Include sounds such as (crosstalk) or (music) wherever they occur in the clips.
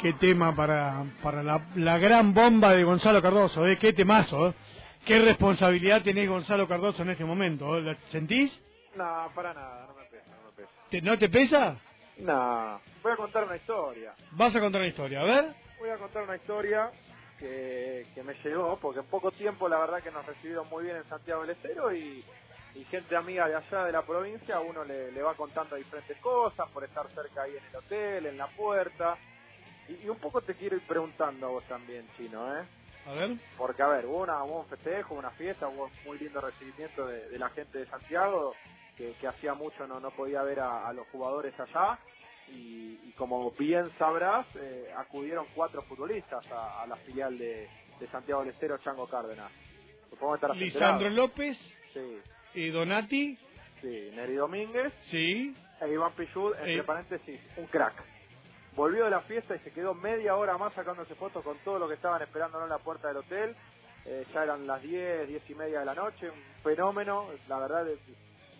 qué tema para, para la, la gran bomba de Gonzalo Cardoso, ¿eh? Qué temazo, ¿eh? Qué responsabilidad tenés Gonzalo Cardoso en este momento, ¿eh? ¿La sentís? No, para nada, no me pesa, no me pesa. ¿Te- ¿No te pesa? No, voy a contar una historia. Vas a contar una historia, a ver. Voy a contar una historia que, que me llegó, porque en poco tiempo la verdad que nos recibieron muy bien en Santiago del Estero y, y gente amiga de allá de la provincia, a uno le, le va contando diferentes cosas por estar cerca ahí en el hotel, en la puerta. Y, y un poco te quiero ir preguntando a vos también, Chino, ¿eh? A ver. Porque, a ver, hubo, una, hubo un festejo, una fiesta, hubo un muy lindo recibimiento de, de la gente de Santiago, que, que hacía mucho no, no podía ver a, a los jugadores allá. Y, y como bien sabrás, eh, acudieron cuatro futbolistas a, a la filial de, de Santiago del Estero, Chango Cárdenas. Supongo que Lisandro. López, Sí, eh, Donati, sí, Neri Domínguez sí. e Iván Pichud, entre Eh. paréntesis, un crack. Volvió de la fiesta y se quedó media hora más sacándose fotos con todo lo que estaban esperando en la puerta del hotel. Eh, ya eran las 10, 10 y media de la noche, un fenómeno, la verdad eh,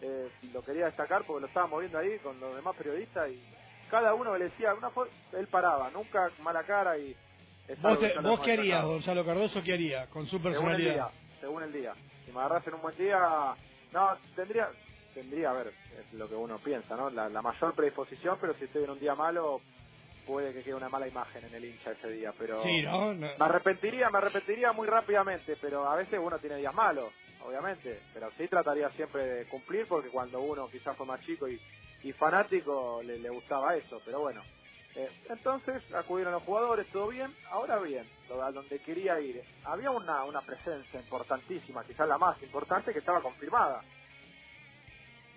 eh, lo quería destacar porque lo estábamos viendo ahí con los demás periodistas y cada uno le decía una foto, él paraba, nunca mala cara y... ¿Vos, te- vos qué harías. Gonzalo Cardoso? ¿Qué haría con su Según el personalidad? día, según el día. Si me agarras en un buen día, no, tendría, tendría, a ver, es lo que uno piensa, ¿no? La, la mayor predisposición, pero si estoy en un día malo, puede que quede una mala imagen en el hincha ese día, pero... Sí, ¿no? No. Me arrepentiría, me arrepentiría muy rápidamente, pero a veces uno tiene días malos, obviamente, pero sí trataría siempre de cumplir porque cuando uno quizás fue más chico y, y fanático le, le gustaba eso, pero bueno. Eh, entonces acudieron los jugadores, todo bien, ahora bien, lo- a donde quería ir. Había una, una presencia importantísima, quizás la más importante, que estaba confirmada.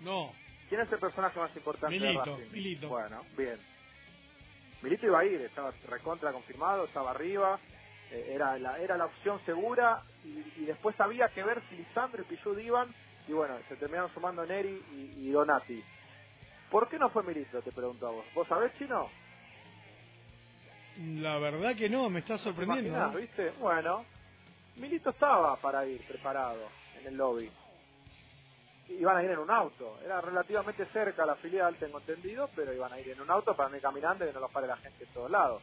No. ¿Quién es el personaje más importante Milito, de Racing? Milito. Bueno, bien. Milito iba a ir, estaba recontra confirmado, estaba arriba, eh, era, la, era la opción segura y, y después había que ver si Lisandro y Pichud iban y bueno, se terminaron sumando Neri y, y Donati. ¿Por qué no fue Milito? Te pregunto a vos. ¿Vos sabés, Chino? La verdad que no, me está sorprendiendo. Imaginás, ¿no? ¿viste? Bueno, Milito estaba para ir preparado en el lobby. Iban a ir en un auto. Era relativamente cerca la filial, tengo entendido, pero iban a ir en un auto para no ir caminando y que no los pare la gente en todos lados.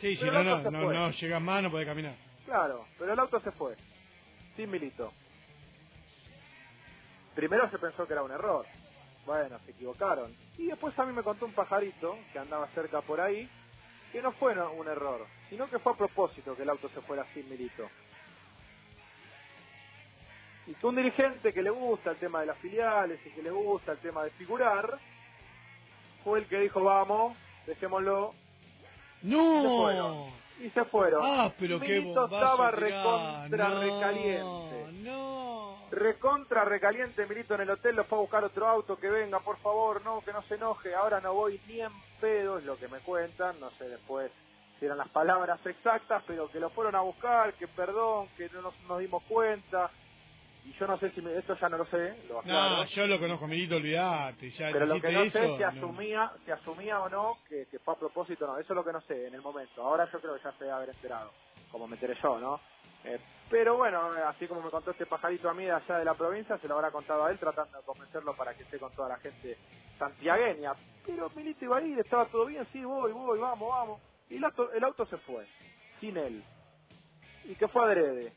Sí, si Pero no, el no, no, fue. no llegas más, no puede caminar. Claro, pero el auto se fue. Sin Milito. Primero se pensó que era un error. Bueno, se equivocaron. Y después a mí me contó un pajarito que andaba cerca por ahí que no fue no- un error, sino que fue a propósito que el auto se fuera sin Milito. Y que un dirigente que le gusta el tema de las filiales y que le gusta el tema de figurar, fue el que dijo, vamos, dejémoslo, y se ¡No! fueron. Y se fueron. Ah, pero qué Milito bombazo estaba recontra No, recaliente. No. Recontra recaliente Milito en el hotel, lo fue a buscar otro auto, que venga, por favor, no, que no se enoje, ahora no voy ni en pedo, es lo que me cuentan, no sé después si eran las palabras exactas, pero que lo fueron a buscar, que perdón, que no nos, nos dimos cuenta, y yo no sé si, me- esto ya no lo sé, lo aclaro. No, yo lo conozco, Milito, olvidate. Ya Pero lo que no sé es si no. asumía, si asumía o no que, que fue a propósito no. Eso es lo que no sé en el momento. Ahora yo creo que ya se debe haber enterado, como me enteré yo, ¿no? Eh, pero bueno, eh, así como me contó este pajarito a mí de allá de la provincia, se lo habrá contado a él tratando de convencerlo para que esté con toda la gente santiagueña. Pero Milito iba a ir, estaba todo bien, sí, voy, voy, vamos, vamos. Y el auto, el auto se fue, sin él. Y que fue adrede.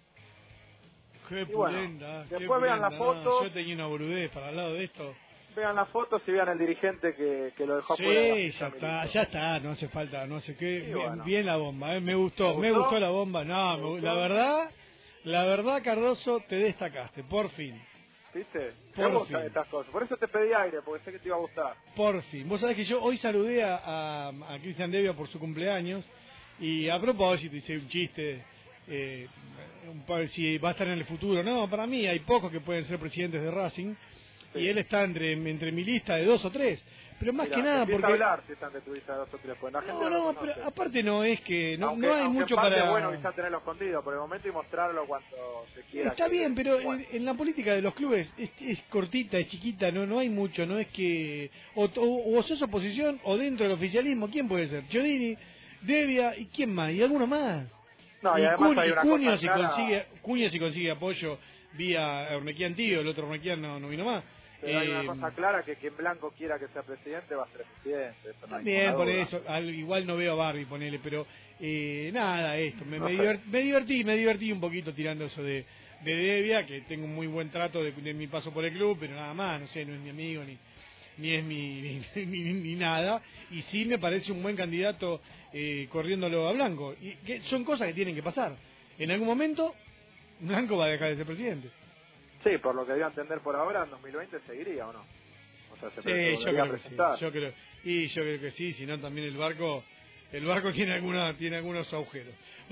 Qué Y bueno, qué después vean la pulenta, no, foto. Yo tenía una boludez para el lado de esto. Vean las fotos y vean el dirigente que, que lo dejó Sí, ya está, ya está, no hace falta, no sé qué. Bien, bueno. bien la bomba, eh, me gustó, ¿Te me gustó? la bomba. No, ¿Te me- gustó? la verdad, la verdad, Cardoso, te destacaste, por fin. ¿Viste? Por fin. estas cosas. Por eso te pedí aire, porque sé que te iba a gustar. Por fin. Vos sabés que yo hoy saludé a, a, a Cristian Devia por su cumpleaños y a propósito hice un chiste, eh, si va a estar en el futuro. No, para mí hay pocos que pueden ser presidentes de Racing Sí. y él está entre, entre mi lista de dos o tres. Pero más que nada porque... hablar si están de tu lista de dos o tres, la gente No, no, pero aparte no es que... No, aunque, no hay mucho para... es bueno quizás tenerlo escondido por el momento y mostrarlo cuando se quiera. Está bien, pero en la política de los clubes es, es cortita, es chiquita, no no hay mucho, no es que o, o, o sos oposición o dentro del oficialismo, ¿quién puede ser? Chiodini, Devia y quién más, y alguno más. No, y, y, hay una Cuño cosa si clara- consigue si consigue apoyo vía Ornequian tío, el otro Ornequian no, no vino más. Pero hay una cosa clara que quien Blanco quiera que sea presidente va a ser presidente. Eso no también por eso, igual no veo a Barbie, ponele, pero eh, nada, esto, me, me, divertí, me divertí un poquito tirando eso de, de Devia, que tengo un muy buen trato de, mi paso por el club, pero nada más, no sé, no es mi amigo ni ni es mi (laughs) ni, nada y sí me parece un buen candidato eh, corriéndolo a Blanco y que son cosas que tienen que pasar en algún momento Blanco va a dejar de ser presidente Sí, por lo que a entender por ahora, en 2020 seguiría o no. O sea, se sí, yo creo, sí, yo creo, y yo creo que sí, si no también el barco, el barco (laughs) tiene alguna, tiene algunos agujeros. Bueno,